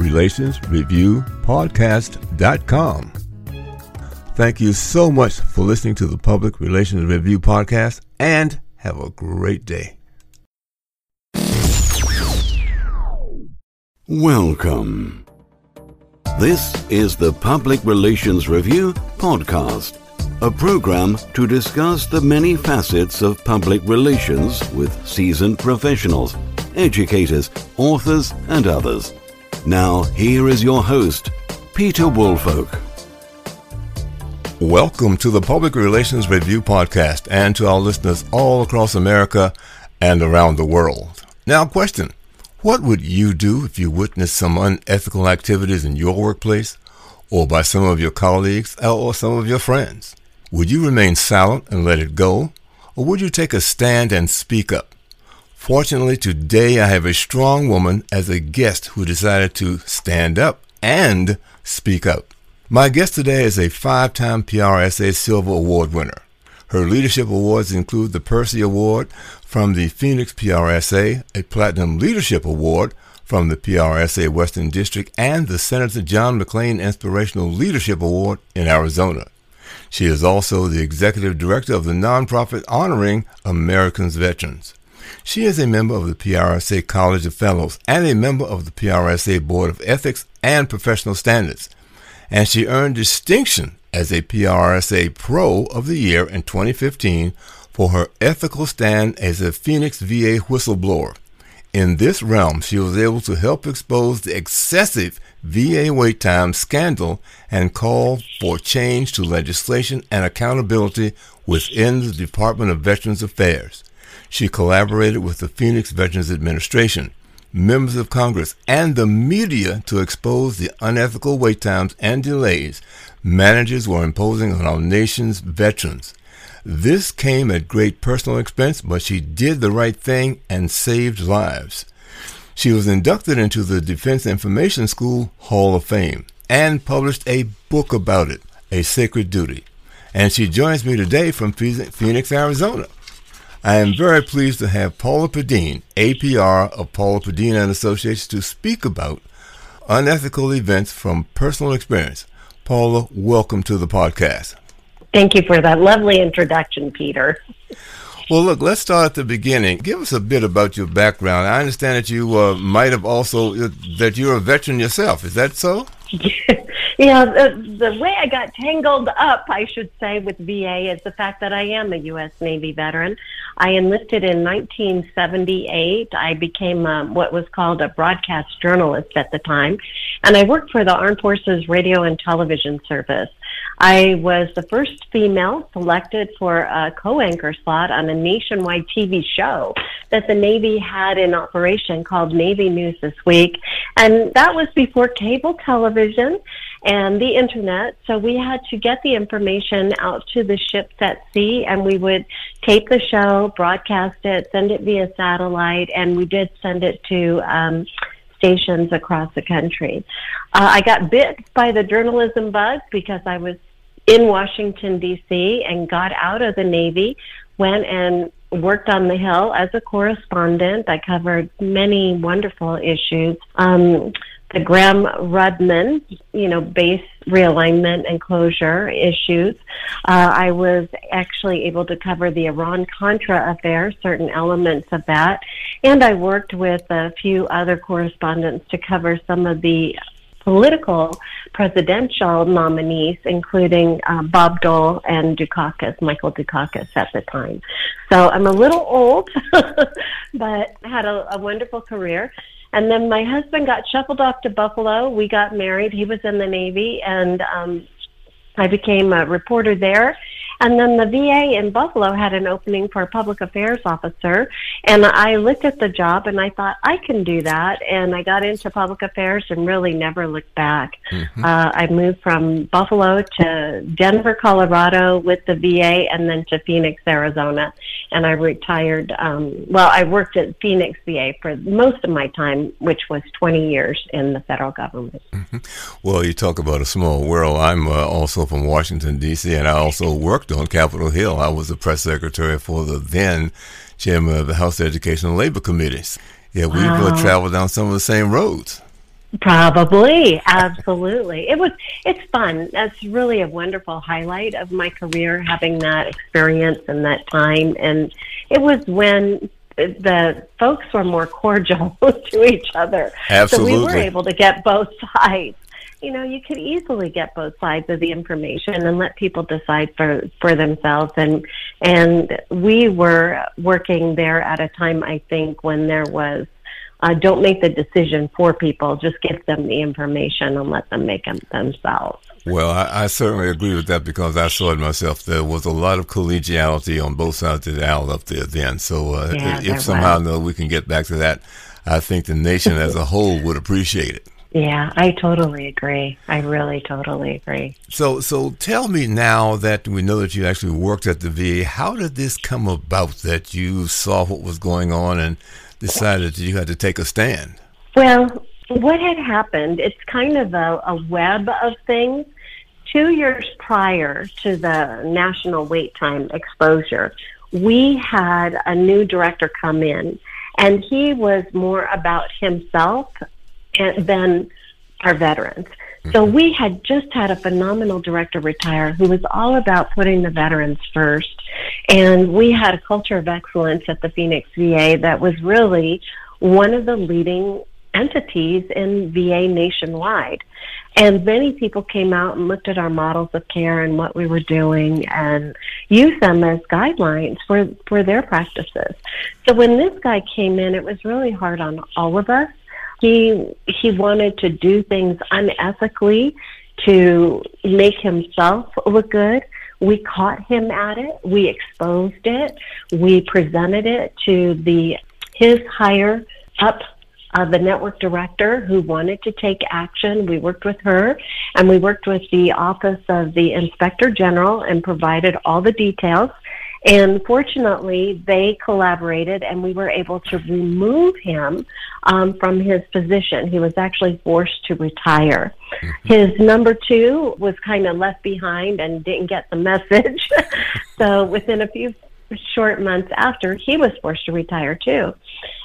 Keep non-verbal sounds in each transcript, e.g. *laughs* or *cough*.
www.publicrelationsreviewpodcast.com. Thank you so much for listening to the Public Relations Review Podcast and have a great day. Welcome. This is the Public Relations Review Podcast, a program to discuss the many facets of public relations with seasoned professionals, educators, authors, and others. Now, here is your host, Peter Woolfolk. Welcome to the Public Relations Review Podcast and to our listeners all across America and around the world. Now, question What would you do if you witnessed some unethical activities in your workplace or by some of your colleagues or some of your friends? Would you remain silent and let it go, or would you take a stand and speak up? Fortunately, today I have a strong woman as a guest who decided to stand up and speak up. My guest today is a five time PRSA Silver Award winner. Her leadership awards include the Percy Award from the Phoenix PRSA, a Platinum Leadership Award from the PRSA Western District, and the Senator John McCain Inspirational Leadership Award in Arizona. She is also the executive director of the nonprofit honoring Americans Veterans. She is a member of the PRSA College of Fellows and a member of the PRSA Board of Ethics and Professional Standards and she earned distinction as a PRSA Pro of the Year in 2015 for her ethical stand as a Phoenix VA whistleblower. In this realm, she was able to help expose the excessive VA wait time scandal and call for change to legislation and accountability within the Department of Veterans Affairs. She collaborated with the Phoenix Veterans Administration members of Congress, and the media to expose the unethical wait times and delays managers were imposing on our nation's veterans. This came at great personal expense, but she did the right thing and saved lives. She was inducted into the Defense Information School Hall of Fame and published a book about it, A Sacred Duty. And she joins me today from Phoenix, Arizona. I am very pleased to have Paula Pedene, APR of Paula Pedene and Associates, to speak about unethical events from personal experience. Paula, welcome to the podcast. Thank you for that lovely introduction, Peter. Well, look, let's start at the beginning. Give us a bit about your background. I understand that you uh, might have also that you're a veteran yourself. Is that so? *laughs* yeah, the, the way I got tangled up, I should say, with VA is the fact that I am a U.S. Navy veteran. I enlisted in 1978. I became um, what was called a broadcast journalist at the time, and I worked for the Armed Forces Radio and Television Service. I was the first female selected for a co-anchor slot on a nationwide TV show that the Navy had in operation called Navy News This Week. And that was before cable television and the internet. So we had to get the information out to the ships at sea and we would tape the show, broadcast it, send it via satellite, and we did send it to um, stations across the country. Uh, I got bit by the journalism bug because I was in Washington, D.C., and got out of the Navy, went and worked on the Hill as a correspondent. I covered many wonderful issues. Um, the Gramm-Rudman, you know, base realignment and closure issues. Uh, I was actually able to cover the Iran Contra affair, certain elements of that, and I worked with a few other correspondents to cover some of the political presidential nominees, including uh, Bob Dole and Dukakis, Michael Dukakis at the time. So I'm a little old, *laughs* but had a, a wonderful career. And then my husband got shuffled off to Buffalo. We got married. He was in the Navy, and um, I became a reporter there. And then the VA in Buffalo had an opening for a public affairs officer. And I looked at the job and I thought, I can do that. And I got into public affairs and really never looked back. Mm-hmm. Uh, I moved from Buffalo to Denver, Colorado with the VA and then to Phoenix, Arizona. And I retired. Um, well, I worked at Phoenix VA for most of my time, which was 20 years in the federal government. Mm-hmm. Well, you talk about a small world. I'm uh, also from Washington, D.C., and I also worked on Capitol Hill. I was the press secretary for the then chairman of the House Education and Labor Committees. Yeah, we wow. traveled down some of the same roads. Probably, absolutely. it was. It's fun. That's really a wonderful highlight of my career, having that experience and that time. And it was when the folks were more *laughs* cordial *laughs* to each other. Absolutely. So we were able to get both sides you know, you could easily get both sides of the information and let people decide for for themselves. And and we were working there at a time, I think, when there was. Uh, don't make the decision for people. Just give them the information and let them make them themselves. Well, I, I, certainly agree with that because I saw it myself. There was a lot of collegiality on both sides of the aisle up there then. So uh, yeah, if somehow we can get back to that, I think the nation as a whole would appreciate it. Yeah, I totally agree. I really totally agree. So, so tell me now that we know that you actually worked at the VA. How did this come about that you saw what was going on and decided that you had to take a stand? Well, what had happened? It's kind of a, a web of things. Two years prior to the national wait time exposure, we had a new director come in, and he was more about himself than our veterans. So mm-hmm. we had just had a phenomenal director retire who was all about putting the veterans first. And we had a culture of excellence at the Phoenix VA that was really one of the leading entities in VA nationwide. And many people came out and looked at our models of care and what we were doing and used them as guidelines for, for their practices. So when this guy came in, it was really hard on all of us he he wanted to do things unethically to make himself look good. We caught him at it. We exposed it. We presented it to the his higher up uh, the network director who wanted to take action. We worked with her and we worked with the office of the inspector general and provided all the details. And fortunately, they collaborated and we were able to remove him um, from his position. He was actually forced to retire. Mm-hmm. His number two was kind of left behind and didn't get the *laughs* message. so within a few short months after, he was forced to retire too.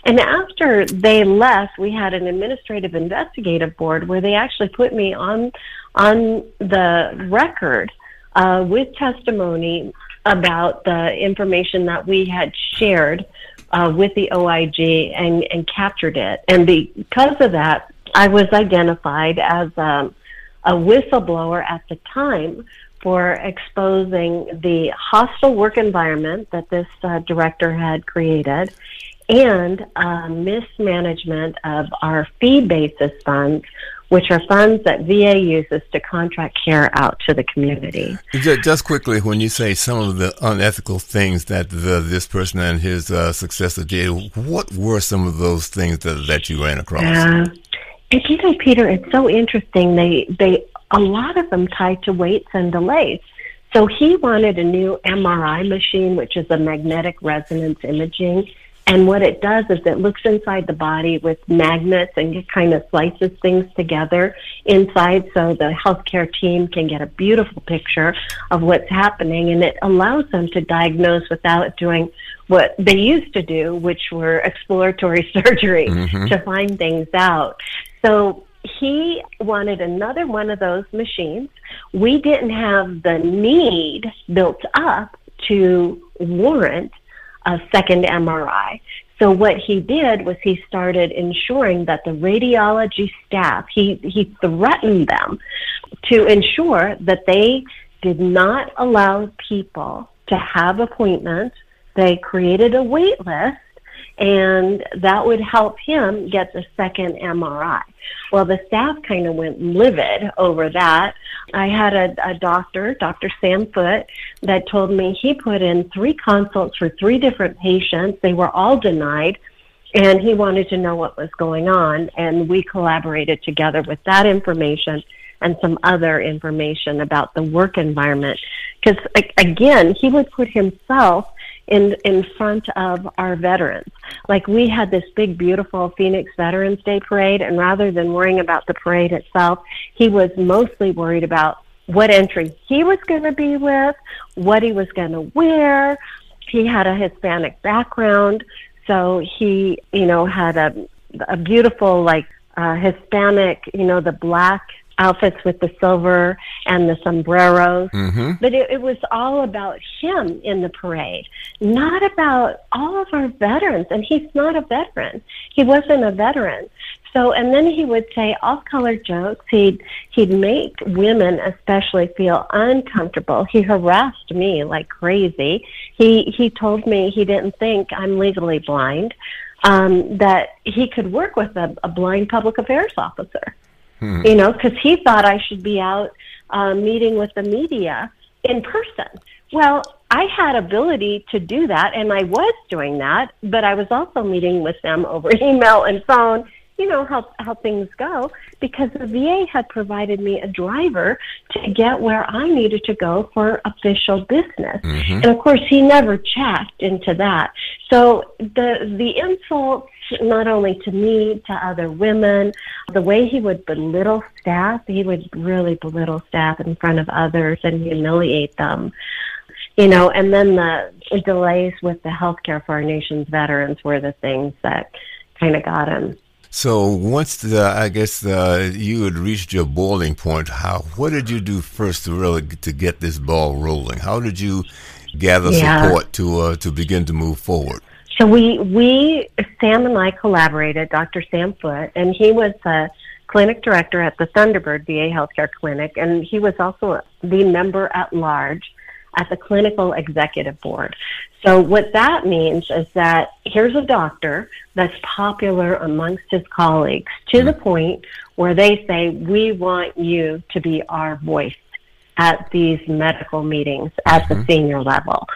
And after they left, we had an administrative investigative board where they actually put me on on the record uh, with testimony about the information that we had shared uh, with the OIG and, and captured it. And because of that, I was identified as um, a whistleblower at the time for exposing the hostile work environment that this uh, director had created and uh, mismanagement of our fee basis funds, which are funds that VA uses to contract care out to the community. Just quickly, when you say some of the unethical things that the, this person and his uh, successor did, what were some of those things that, that you ran across? Uh, and you know, Peter, it's so interesting. They they a lot of them tied to waits and delays. So he wanted a new MRI machine, which is a magnetic resonance imaging and what it does is it looks inside the body with magnets and it kind of slices things together inside so the healthcare team can get a beautiful picture of what's happening. And it allows them to diagnose without doing what they used to do, which were exploratory *laughs* surgery mm-hmm. to find things out. So he wanted another one of those machines. We didn't have the need built up to warrant a second MRI. So what he did was he started ensuring that the radiology staff, he, he threatened them to ensure that they did not allow people to have appointments. They created a wait list and that would help him get the second MRI. Well, the staff kind of went livid over that. I had a, a doctor, Dr. Sam Foote, that told me he put in three consults for three different patients. They were all denied and he wanted to know what was going on and we collaborated together with that information and some other information about the work environment because again he would put himself in in front of our veterans. Like we had this big beautiful Phoenix Veterans Day parade and rather than worrying about the parade itself, he was mostly worried about what entry he was going to be with, what he was going to wear. He had a Hispanic background, so he, you know, had a a beautiful like uh, Hispanic, you know, the black outfits with the silver and the sombreros. Mm-hmm. But it, it was all about him in the parade, not about all of our veterans. And he's not a veteran. He wasn't a veteran. So, and then he would say off-color jokes. He'd he'd make women especially feel uncomfortable. He harassed me like crazy. He he told me he didn't think I'm legally blind, um, that he could work with a, a blind public affairs officer. Hmm. You know, because he thought I should be out uh, meeting with the media in person. Well, I had ability to do that, and I was doing that, but I was also meeting with them over *laughs* email and phone. You know how how things go because the VA had provided me a driver to get where I needed to go for official business, mm-hmm. and of course he never checked into that. So the the insults not only to me, to other women. The way he would belittle staff, he would really belittle staff in front of others and humiliate them. You know, and then the delays with the health care for our nation's veterans were the things that kind of got him. So once the, I guess uh, you had reached your boiling point, how what did you do first to really to get this ball rolling? How did you gather yeah. support to uh, to begin to move forward? So we we Sam and I collaborated, Dr. Sam Foote, and he was a clinic director at the Thunderbird VA Healthcare Clinic, and he was also the member at large at the clinical executive board. So what that means is that here's a doctor that's popular amongst his colleagues to the point where they say, we want you to be our voice at these medical meetings at mm-hmm. the senior level.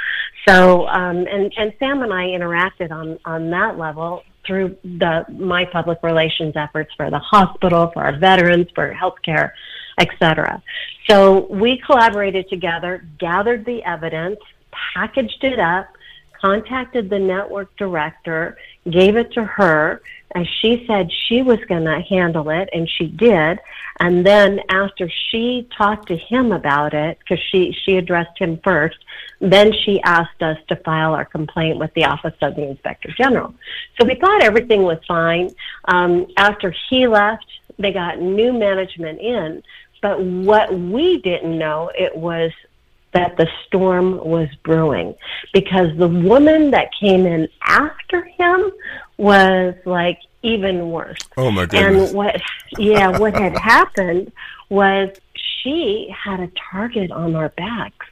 So, um, and, and Sam and I interacted on, on that level through the, my public relations efforts for the hospital, for our veterans, for healthcare, etc. So we collaborated together, gathered the evidence, packaged it up, contacted the network director, gave it to her, and she said she was going to handle it, and she did. And then after she talked to him about it, because she she addressed him first, then she asked us to file our complaint with the Office of the Inspector General. So we thought everything was fine. Um, after he left, they got new management in, but what we didn't know it was that the storm was brewing because the woman that came in after him was like even worse. Oh my goodness. And what yeah, what had *laughs* happened was she had a target on our backs.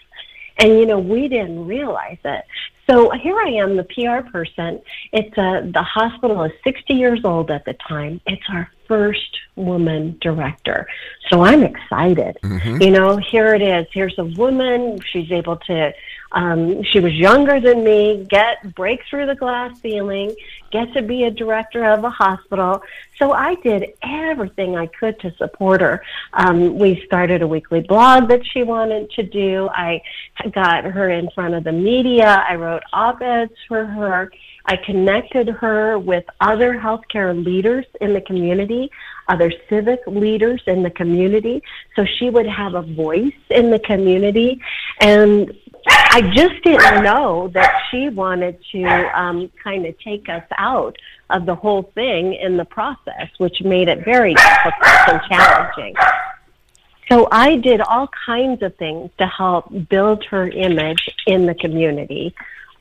And you know, we didn't realize it. So here I am, the PR person. It's a, the hospital is 60 years old at the time. It's our first woman director. So I'm excited. Mm-hmm. You know, here it is. Here's a woman. She's able to, um, she was younger than me, get, break through the glass ceiling, get to be a director of a hospital. So I did everything I could to support her. Um, we started a weekly blog that she wanted to do. I got her in front of the media. I wrote op-eds for her. I connected her with other healthcare leaders in the community, other civic leaders in the community, so she would have a voice in the community. And I just didn't know that she wanted to um, kind of take us out of the whole thing in the process, which made it very difficult and challenging. So I did all kinds of things to help build her image in the community.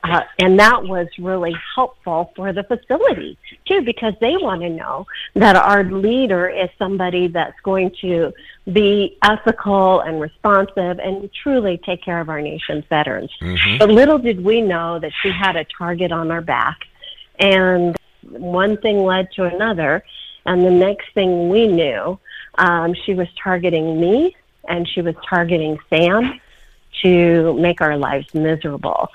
Uh, and that was really helpful for the facility too, because they want to know that our leader is somebody that's going to be ethical and responsive and truly take care of our nation's veterans. Mm-hmm. But little did we know that she had a target on our back, and one thing led to another, and the next thing we knew, um, she was targeting me and she was targeting Sam to make our lives miserable.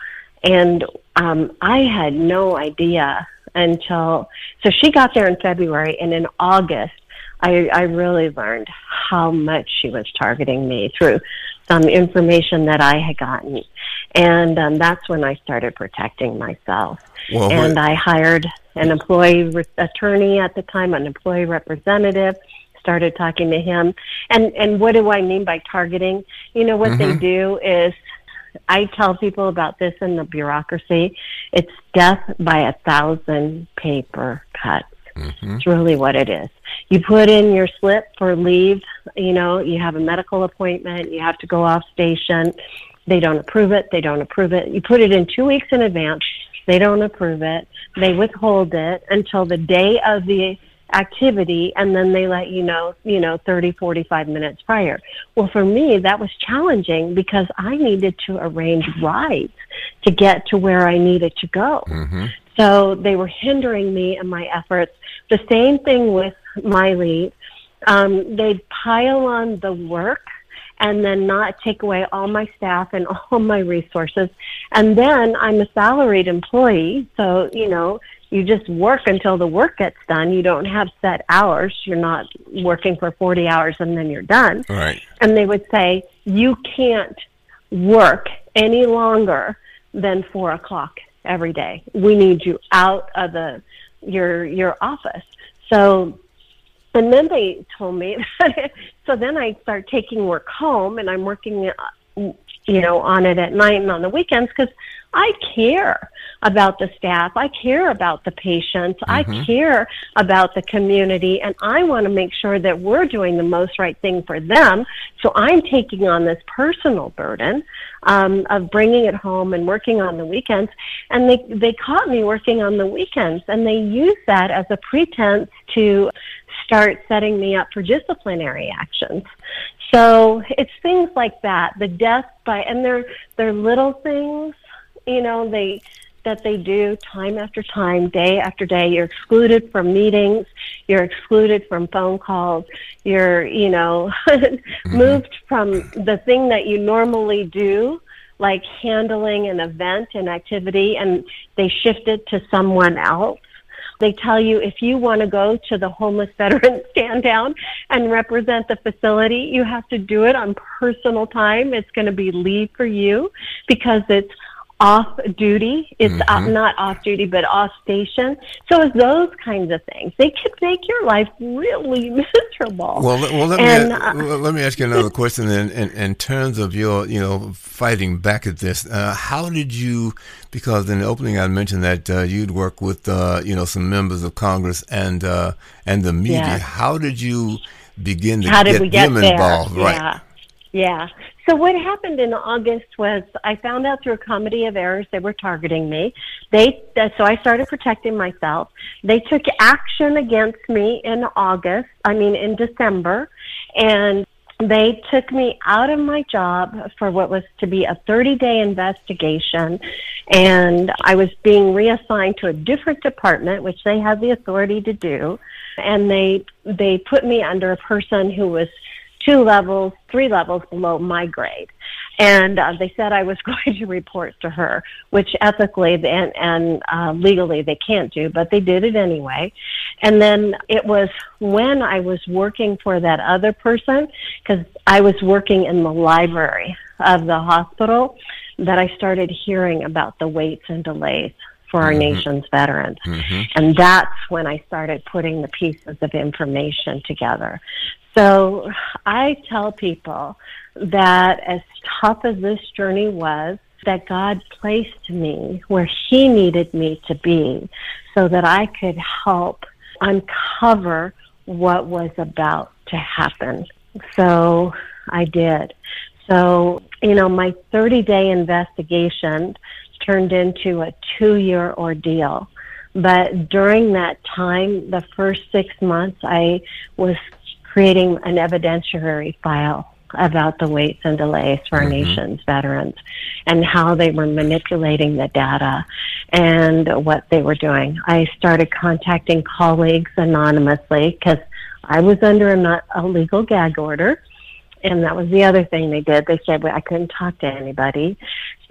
And um, I had no idea until so she got there in February, and in August, I, I really learned how much she was targeting me through some information that I had gotten, and um, that's when I started protecting myself. Well, and I hired an employee re- attorney at the time, an employee representative. Started talking to him, and and what do I mean by targeting? You know what mm-hmm. they do is I tell people about this in the bureaucracy. It's death by a thousand paper cuts. Mm-hmm. It's really what it is. You put in your slip for leave, you know, you have a medical appointment, you have to go off station. They don't approve it, they don't approve it. You put it in two weeks in advance, they don't approve it, they withhold it until the day of the activity and then they let you know, you know, 30, 45 minutes prior. Well, for me, that was challenging because I needed to arrange rides to get to where I needed to go. Mm-hmm. So they were hindering me in my efforts. The same thing with my lead. Um, they'd pile on the work and then not take away all my staff and *laughs* all my resources. And then I'm a salaried employee, so, you know, you just work until the work gets done. You don't have set hours. You're not working for 40 hours and then you're done. Right. And they would say, you can't work any longer than four o'clock every day. We need you out of the your your office. So and then they told me *laughs* that so then I start taking work home and I'm working uh, you know on it at night and on the weekends because I care about the staff. I care about the patients. Mm-hmm. I care about the community and I want to make sure that we're doing the most right thing for them. So I'm taking on this personal burden um, of bringing it home and working on the weekends. And they, they caught me working on the weekends and they used that as a pretense to start setting me up for disciplinary actions. So it's things like that, the death by, and they're, they're little things you know, they that they do time after time, day after day. You're excluded from meetings. You're excluded from phone calls. You're, you know, *laughs* mm-hmm. moved from the thing that you normally do, like handling an event and activity, and they shift it to someone else. They tell you if you want to go to the homeless veteran *laughs* stand down and represent the facility, you have to do it on personal time. It's going to be leave for you because it's off duty. It's mm-hmm. not off duty, but off station. So it's those kinds of things. They could make your life really *laughs* miserable. Well, well let, and, me, uh, let me ask you another question then. In, in, terms of your, you know, fighting back at this, uh, how did you, because in the opening I mentioned that uh, you'd work with, uh, you know, some members of Congress and, uh, and the media. Yeah. How did you begin to how get, get them there? involved? Yeah. Right. Yeah. So what happened in August was I found out through a comedy of errors they were targeting me. They uh, so I started protecting myself. They took action against me in August, I mean in December, and they took me out of my job for what was to be a 30 day investigation and I was being reassigned to a different department which they had the authority to do and they they put me under a person who was two levels, three levels below my grade. And uh, they said I was *laughs* going to report to her, which ethically and, and uh, legally they can't do, but they did it anyway. And then it was when I was working for that other person, because I was working in the library of the hospital, that I started hearing about the waits and delays for our mm-hmm. nation's veterans. Mm-hmm. And that's when I started putting the pieces of information together. So I tell people that as tough as this journey was, that God placed me where He needed me to be so that I could help uncover what was about to happen. So I did. So, you know, my 30 day investigation turned into a two year ordeal. But during that time, the first six months, I was creating an evidentiary file about the waits and delays for our mm-hmm. nation's veterans and how they were manipulating the data and what they were doing. I started contacting colleagues anonymously because I was under a, a legal gag order. And that was the other thing they did. They said I couldn't talk to anybody.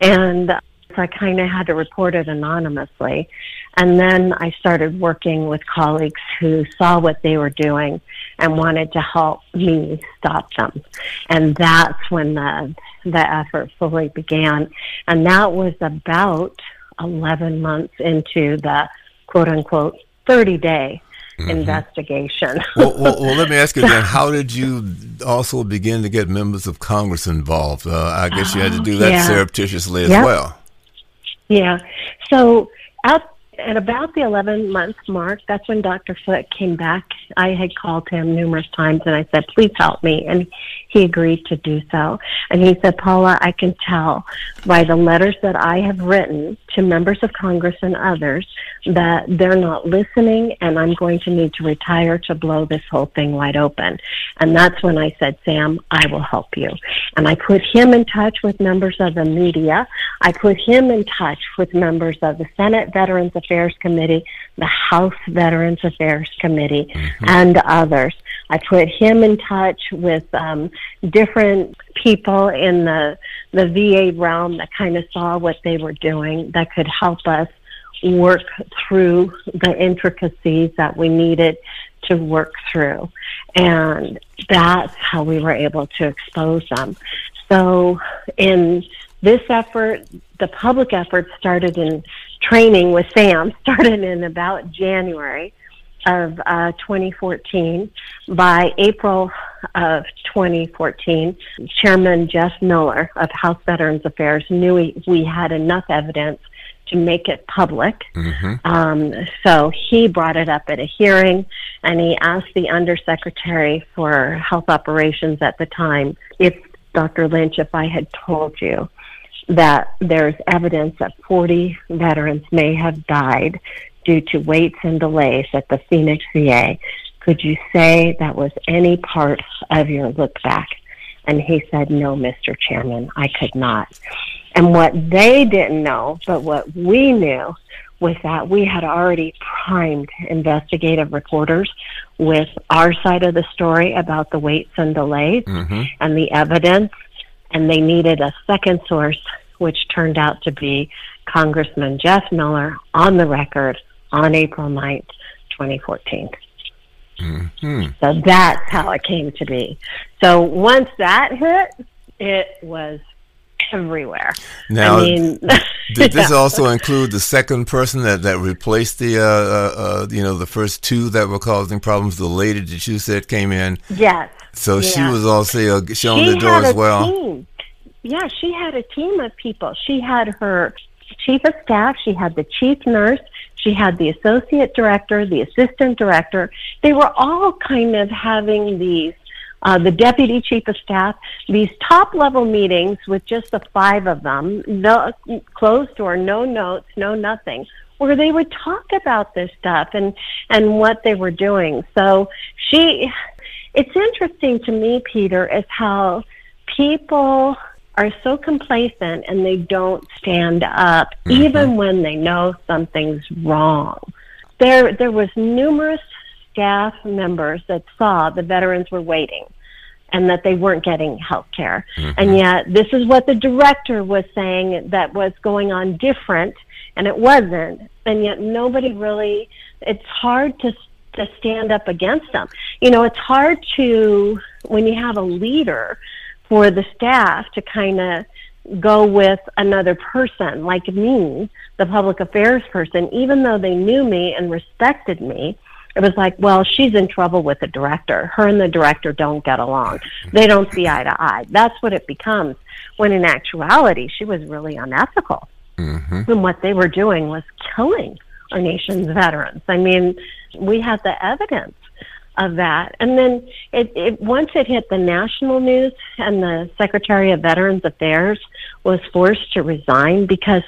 And so I kind of had to report it anonymously. And then I started working with colleagues who saw what they were doing and wanted to help me stop them. And that's when the, the effort fully began. And that was about 11 months into the quote unquote 30 day Mm-hmm. investigation. *laughs* well, well, well, let me ask you then: *laughs* How did you also begin to get members of Congress involved? Uh, I guess you had to do that yeah. surreptitiously as yep. well. Yeah. So at at about the 11 month mark, that's when Dr. Foote came back. I had called him numerous times and I said, please help me. And he agreed to do so. And he said, Paula, I can tell by the letters that I have written to members of Congress and others that they're not listening and I'm going to need to retire to blow this whole thing wide open. And that's when I said, Sam, I will help you. And I put him in touch with members of the media. I put him in touch with members of the Senate Veterans Affairs Committee, the House Veterans Affairs Committee, mm-hmm. and others. I put him in touch with um, different people in the the VA realm that kind of saw what they were doing that could help us work through the intricacies that we needed to work through. And that's how we were able to expose them. So in this effort, the public effort started in training with Sam, *laughs* started in about January of uh, 2014. By April of 2014, Chairman Jeff Miller of House Veterans Affairs knew we, we had enough evidence to make it public. Mm-hmm. Um, so he brought it up at a hearing and he asked the Undersecretary for Health Operations at the time if Dr. Lynch, if I had told you that there's evidence that 40 veterans may have died due to waits and delays at the Phoenix VA, could you say that was any part of your look back? And he said, No, Mr. Chairman, I could not. And what they didn't know, but what we knew, was that we had already primed investigative reporters with our side of the story about the waits and delays mm-hmm. and the evidence, and they needed a second source, which turned out to be Congressman Jeff Miller on the record on April 9th, 2014. Mm-hmm. So that's how it came to be. So once that hit, it was everywhere. Now, I mean, *laughs* did this yeah. *laughs* also include the second person that, that replaced the uh, uh, uh, you know the first two that were causing problems? The lady that you said came in. Yes. So yeah. she was also uh, showing she the door as well. Team. Yeah, she had a team of people. She had her chief of staff. She had the chief nurse. She had the associate director, the assistant director. They were all kind of having these uh, the deputy chief of staff, these top level meetings with just the five of them, no closed door, no notes, no nothing, where they would talk about this stuff and and what they were doing. So she, it's interesting to me, Peter, is how people are so complacent and they don't stand up mm-hmm. even when they know something's wrong. There, there was numerous staff members that saw the veterans were waiting and that they weren't getting health care. Mm-hmm. And yet, this is what the director was saying that was going on different, and it wasn't. And yet, nobody really, it's hard to, to stand up against them. You know, it's hard to, when you have a leader for the staff to kind of go with another person like me, the public affairs person, even though they knew me and respected me it was like, well, she's in trouble with the director. Her and the director don't get along. They don't see eye to eye. That's what it becomes. When in actuality, she was really unethical. Mm-hmm. And what they were doing was killing our nation's veterans. I mean, we have the evidence of that. And then it, it once it hit the national news and the Secretary of Veterans Affairs was forced to resign because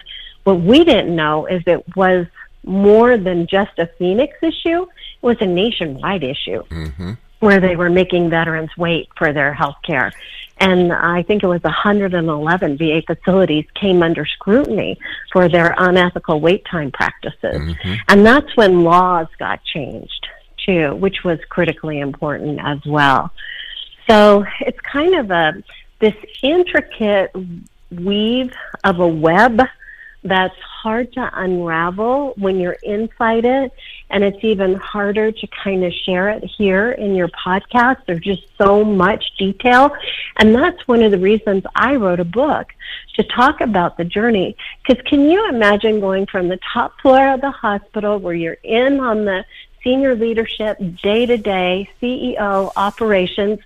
What we didn't know is it was more than just a Phoenix issue, it was a nationwide issue Mm-hmm. where they were making veterans wait for their health care. And I think it was 111 VA facilities came under scrutiny for their unethical wait time practices. Mm-hmm. And that's when laws got changed too, which was critically important as well. So it's kind of a this intricate weave of a web that's hard to unravel when you're inside it. And it's even harder to kind of share it here in your podcast. There's just so much detail. And that's one of the reasons i wrote a book to talk about the journey. Because can you imagine going from the top floor of the hospital where you're in on the senior leadership day to day ceo operations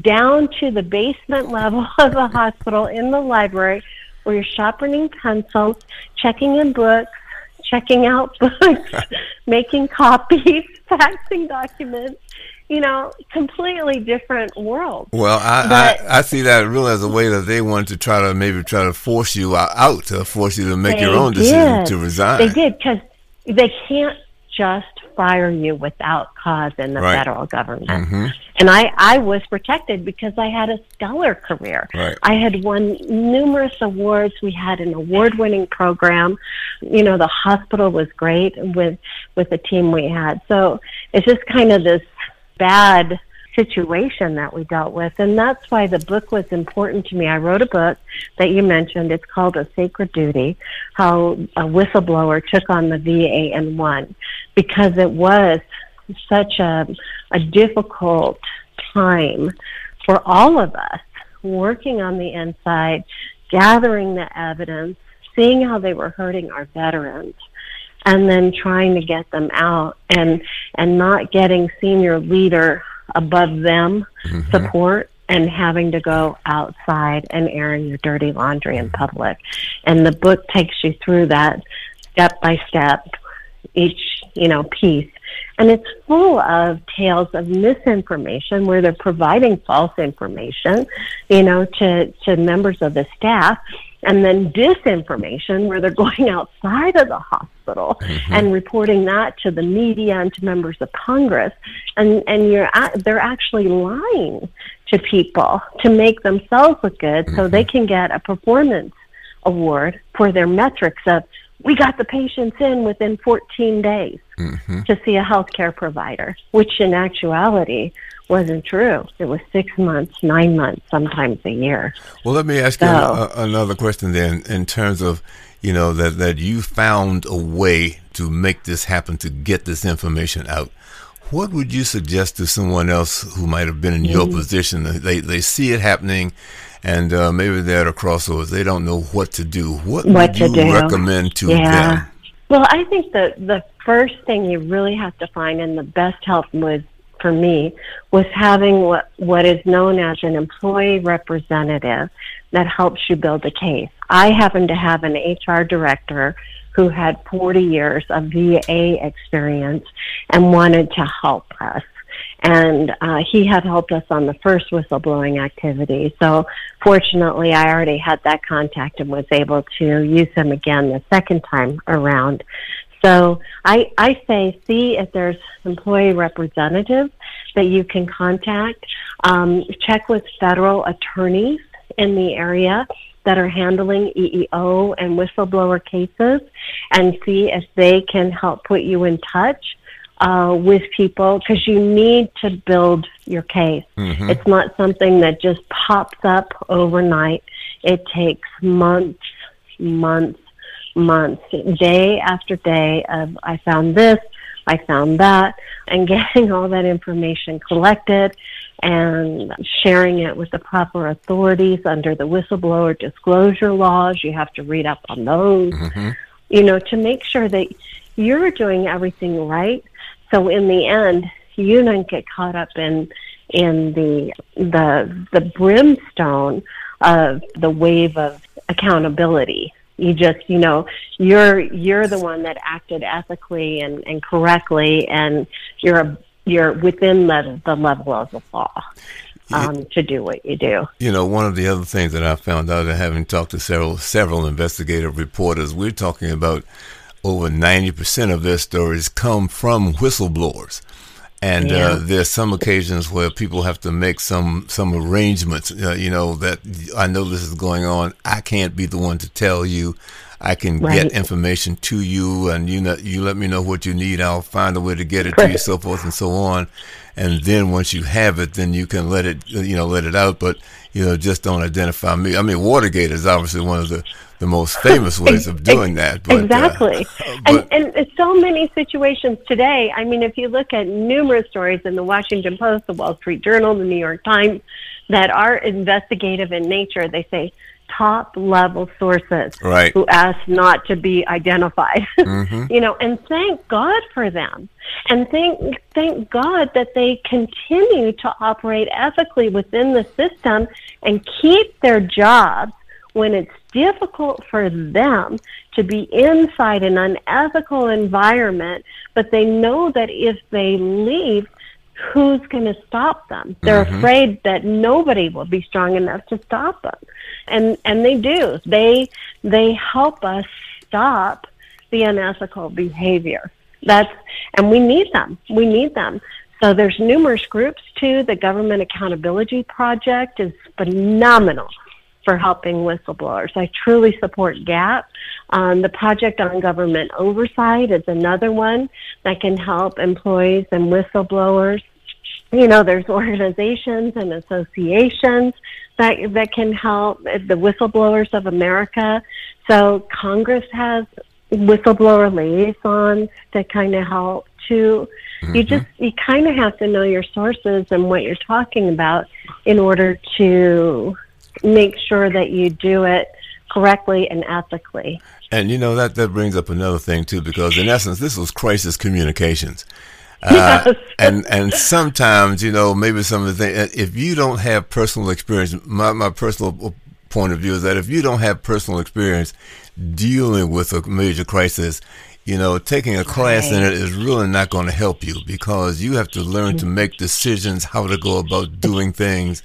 down to the basement level *laughs* of the hospital in the library where you're sharpening pencils, checking in books, checking out *laughs* books, *laughs* making copies, faxing documents. You know, completely different world. Well, I, But- I I see that really as a way that they want to try to maybe try to force you out, to force you to make your own decision did. to resign. They did because they can't just fire you without cause in the Right. federal government. Mhm. And I, I was protected because I had a stellar career. Right. I had won numerous awards. We had an award winning program. You know, the hospital was great with with the team we had. So it's just kind of this bad situation that we dealt with. And that's why the book was important to me. I wrote a book that you mentioned. It's called A Sacred Duty How a Whistleblower Took on the VA and Won because it was such a, a difficult time for all of us working on the inside, gathering the evidence, seeing how they were hurting our veterans and then trying to get them out and and not getting senior leader above them mm-hmm. support and having to go outside and airing your dirty laundry in public. And the book takes you through that step by step, each, you know, piece. And it's full of tales of misinformation where they're providing false information, you know, to, to members of the staff. And then disinformation where they're *laughs* going outside of the hospital Mm-hmm. and reporting that to the media and to members of Congress. And, and you're, they're actually lying to people to make themselves look good so they mm-hmm. can get a performance award for their metrics of we got the patients in within 14 days mm-hmm. to see a healthcare provider, which in actuality wasn't true. It was six months, nine months, sometimes a year. Well, let me ask you So- a, another question then, in terms of you know that that you found a way to make this happen to get this information out. What would you suggest to someone else who might have been in your Mm-hmm. position? They they see it happening, and uh, maybe they're at a crossroads. They don't know what to do. What, What would you do. recommend to Yeah. them? Well, I think the the first thing you really have to find, and the best help was for me, was having what what is known as an employee representative that helps you build a case. I happen to have an HR director who had 40 years of VA experience and wanted to help us. And uh, he had helped us on the first whistleblowing activity. So fortunately, I already had that contact and was able to use him again the second time around. So I, I say see if there's employee representatives that you can contact. Um, check with federal attorneys in the area that are handling EEO and whistleblower cases and see if they can help put you in touch uh, with people because you need to build your case. It's not something that just pops up overnight. It takes months, months, months, day after day of I found this, I found that, and *laughs* getting all that information collected and sharing it with the proper authorities under the whistleblower disclosure laws. You have to read up on those, mm-hmm. you know, to make sure that you're doing everything right. So in the end, you don't get caught up in in the the the brimstone of the wave of accountability. You just, you know, you're you're the one that acted ethically and, and correctly, and you're a, you're within the the level of the law. um, to do what you do. You know, one of the other things that I found out, having talked to several several investigative reporters, we're talking about over ninety percent of their stories come from whistleblowers. And uh, yeah. uh, there's some occasions where people have to make some some arrangements. Uh, you know that I know this is going on. I can't be the one to tell you. I can right. get information to you, and you know, you let me know what you need. I'll find a way to get it to you, so forth and so on. And then once you have it, then you can let it, you know, let it out. But you know, just don't identify me. I mean, Watergate is obviously one of the the most famous ways of doing that. But, uh, exactly. *laughs* Uh, but, and, and so many situations today. I mean, if you look at numerous stories in the Washington Post, the Wall Street Journal, the New York Times, that are investigative in nature, they say top level sources right. who ask not to be identified. *laughs* Mm-hmm. you know, and thank God for them. And thank thank God that they continue to operate ethically within the system and keep their jobs when it's difficult for them to be inside an unethical environment, but they know that if they leave, who's going to stop them? They're mm-hmm. afraid that nobody will be strong enough to stop them. And and they do. They they help us stop the unethical behavior. That's and we need them. We need them. So there's numerous groups too. The Government Accountability Project is phenomenal for helping whistleblowers. I truly support GAP. Um, the Project on Government Oversight is another one that can help employees and whistleblowers. You know, there's organizations and associations that that can help the whistleblowers of America. So Congress has whistleblower liaisons to kind of help too. Mm-hmm. You just you kind of have to know your sources and what you're talking about in order to make sure that you do it correctly and ethically. And you know that that brings up another thing too, because in essence, this was crisis communications. Uh, yes. and and sometimes you know maybe some of the things if you don't have personal experience my, my personal point of view is that if you don't have personal experience dealing with a major crisis you know, taking a class right. in it is really not going to help you because you have to learn to make decisions how to go about doing things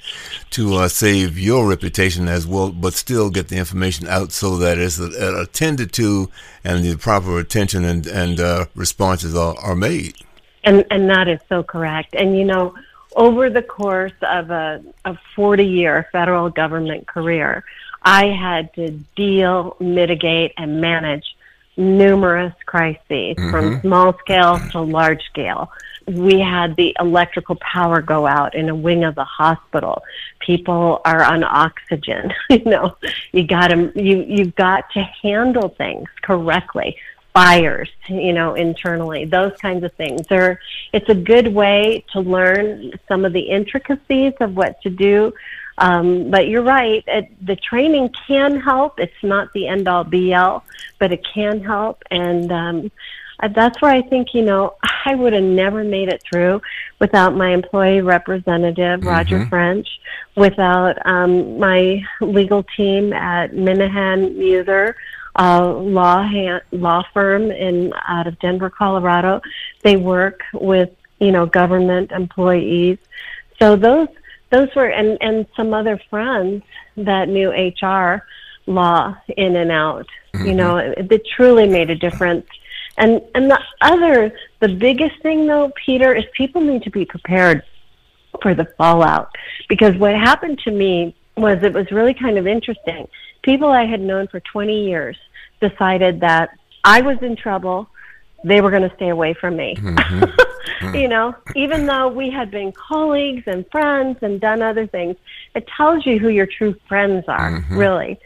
to uh, save your reputation as well, but still get the information out so that it's uh, attended to and the proper attention and, and uh, responses are, are made. And, and that is so correct. And, you know, over the course of a, a 40 year federal government career, I had to deal, mitigate, and manage numerous crises mm-hmm. from small scale to large scale. We had the electrical power go out in a wing of the hospital. People are on oxygen. *laughs* you know, you got to you you've got to handle things correctly. Fires, you know, internally, those kinds of things. Are it's a good way to learn some of the intricacies of what to do um, but you're right. It, the training can help. It's not the end all be all, but it can help. And um, that's where I think, you know, I would have never made it through without my employee representative, mm-hmm. Roger French, without um, my legal team at Minahan Muther. Uh, law ha- law firm in out of Denver, Colorado. They work with you know government employees. So those those were and and some other friends that knew HR law in and out. Mm-hmm. You know, it, it truly made a difference. And and the other, the biggest thing though, Peter, is people need to be prepared for the fallout because what happened to me was it was really kind of interesting. People I had known for 20 years decided that I was in trouble they were going to stay away from me. *laughs* Mm-hmm. you know, even though we had been colleagues and friends and done other things, it tells you who your true friends are, mm-hmm. really.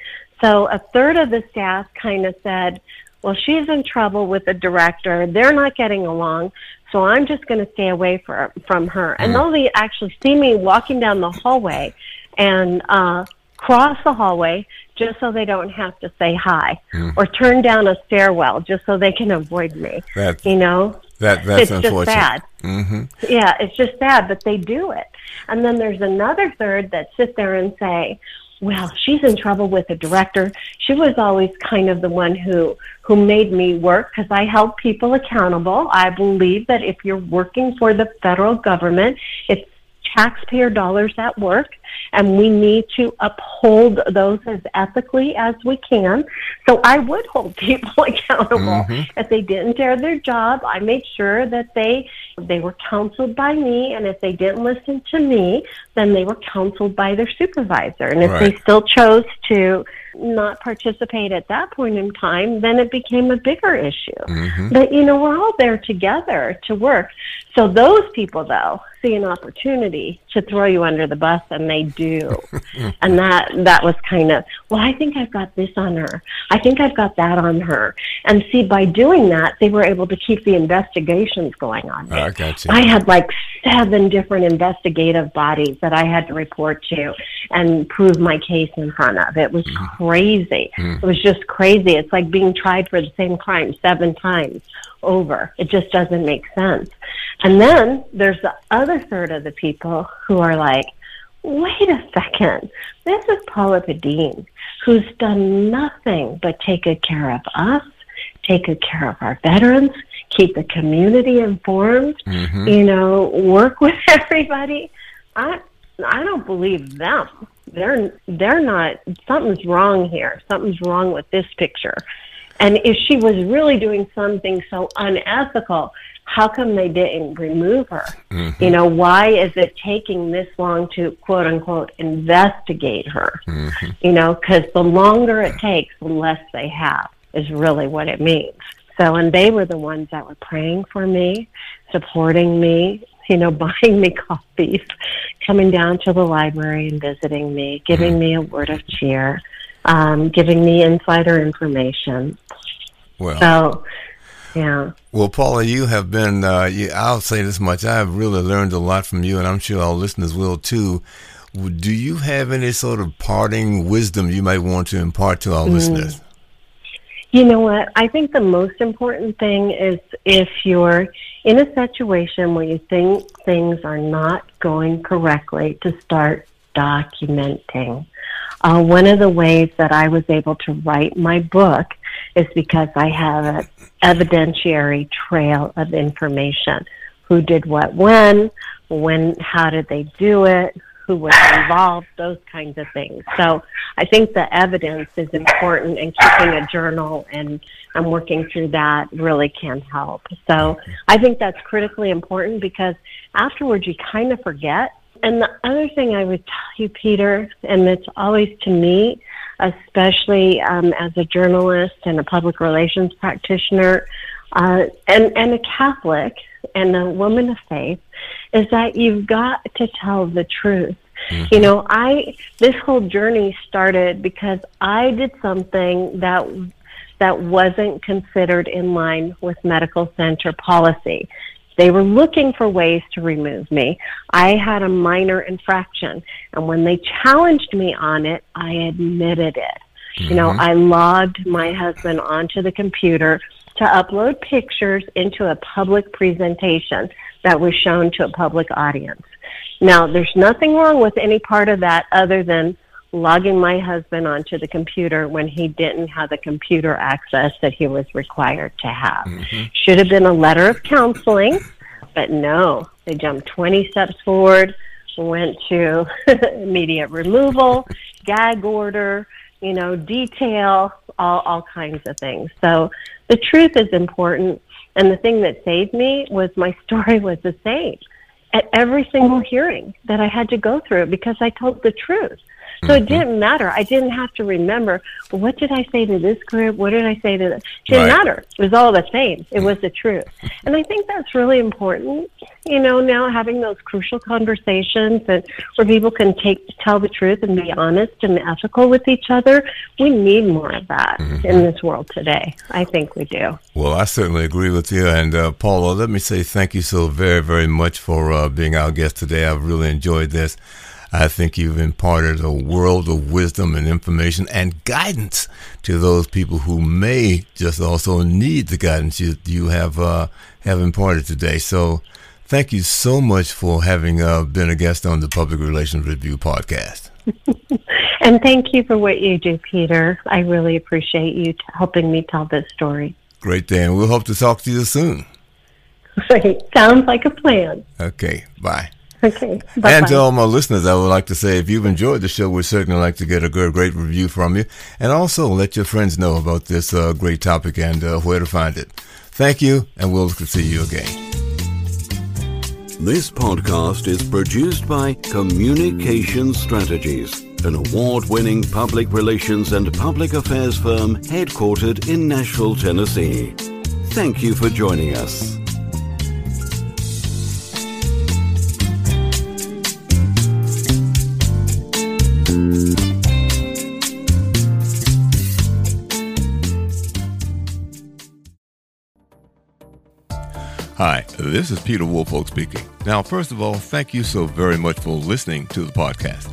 So a third of the staff kind of said, well, she's in trouble with the director. They're not getting along. So I'm just going to stay away for, from her. Mm-hmm. And mm. they'll actually see me walking down the hallway and, uh, cross the hallway just so they don't have to say hi mm. or turn down a stairwell just so they can avoid me. That's, you know? That, that's it's just sad. Mm-hmm. Yeah, it's just sad, but they do it. And then there's another third that sit there and say, well, she's in trouble with the director. She was always kind of the one who who made me work because I held people accountable. I believe that if you're working for the federal government, it's taxpayer dollars at work and we need to uphold those as ethically as we can. So I would hold *laughs* people accountable. Mm-hmm. If they didn't do their job, I made sure that they they were counseled by me and if they didn't listen to me, then they were counseled by their supervisor. And if right. they still chose to not participate at that point in time, then it became a bigger issue. Mm-hmm. But you know, we're all there together to work. So those people though see an opportunity to throw you under the bus and they do. *laughs* and that that was kind of, well, I think I've got this on her. I think I've got that on her. And see by doing that, they were able to keep the investigations going on. I got you. I had like seven different investigative bodies that I had to report to and prove my case in front of. It was mm. crazy. Mm. It was just crazy. It's like being tried for the same crime seven times over. It just doesn't make sense. And then there's the other third of the people who are like, wait a second, this is Paula Pedene, who's done nothing but take good care of us, take good care of our veterans, keep the community informed, mm-hmm. you know, work *laughs* with everybody. I I don't believe them. They're they're not something's wrong here. Something's wrong with this picture. And if she was really doing something so unethical, how come they didn't remove her? Mm-hmm. You know, why is it taking this long to quote unquote investigate her? Mm-hmm. You know, because the longer it takes, the less they have, is really what it means. So, and they were the ones that were praying for me, supporting me, you know, *laughs* buying me coffees, coming down to the library and visiting me, giving mm-hmm. me a word of cheer, um, giving me insider information. Well, so yeah. Well, Paula, you have been, uh, you, I'll say this much, I've really learned a lot from you, and I'm sure our listeners will too. Do you have any sort of parting wisdom you might want to impart to our mm. listeners? You know what? I think the most important thing is if you're in a situation where you think things are not going correctly, to start documenting. Uh, one of the ways that I was able to write my book is because I have an evidentiary trail of information. Who did what when, when, how did they do it, who was involved, those kinds of things. So I think the evidence is important and keeping a journal and I'm working through that really can help. So I think that's critically important because afterwards you kind of forget. And the other thing I would tell you, Peter, and it's always to me, especially um, as a journalist and a public relations practitioner, uh, and, and a Catholic and a woman of faith, is that you've got to tell the truth. Mm-hmm. You know, I this whole journey started because I did something that that wasn't considered in line with medical center policy. They were looking for ways to remove me. I had a minor infraction, and when they challenged me on it, I admitted it. Mm-hmm. You know, mm-hmm. I logged my husband onto the computer to upload pictures into a public presentation that was shown to a public audience. Now, there's nothing wrong with any part of that other than logging my husband onto the computer when he didn't have the computer access that he was required to have. Mm-hmm. Should have been a letter of counseling, but no, they jumped 20 steps forward, went to *laughs* immediate removal, gag order, you know, detail, all, all kinds of things. So the truth is important. And the thing that saved me was my *laughs* story was the same at every single hearing that I had to go through because I told the truth. So it mm-hmm. didn't matter. I didn't have to remember, well, what did I say to this group? What did I say to that? It didn't right. matter. It was all the same. It was the truth. And I think that's really important, you know, now having those crucial conversations and where people can take, tell the truth and be honest and ethical with each other. We need more of that mm-hmm. in this world today. I think we do. Well, I certainly agree with you. And uh, Paula, let me say thank you so very, very much for uh, being our guest today. I've really enjoyed this. I think you've imparted a world of wisdom and information and guidance to those people who may just also need the guidance you, you have uh, have imparted today. So, thank you so much for having uh, been a guest on the Public Relations Review podcast. *laughs* and thank you for what you do, Peter. I really appreciate you t- helping me tell this story. Great, Dan. We'll hope to talk to you soon. *laughs* Great. Sounds like a plan. Okay. Bye. Okay. Bye-bye. And to all my listeners, I would like to say if you've enjoyed the show, we'd certainly like to get a good, great review from you. And also let your friends know about this uh, great topic and uh, where to find it. Thank you, and we'll see you again. This podcast is produced by Communication Strategies, an award winning public relations and public affairs firm headquartered in Nashville, Tennessee. Thank you for joining us. Hi, this is Peter Woolfolk speaking. Now, first of all, thank you so very much for listening to the podcast.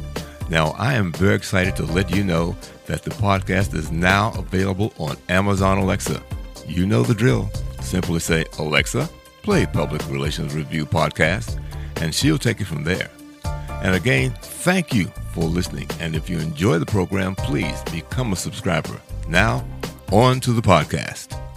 Now, I am very excited to let you know that the podcast is now available on Amazon Alexa. You know the drill. Simply say, Alexa, play Public Relations Review Podcast, and she'll take it from there. And again, thank you for listening. And if you enjoy the program, please become a subscriber. Now, on to the podcast.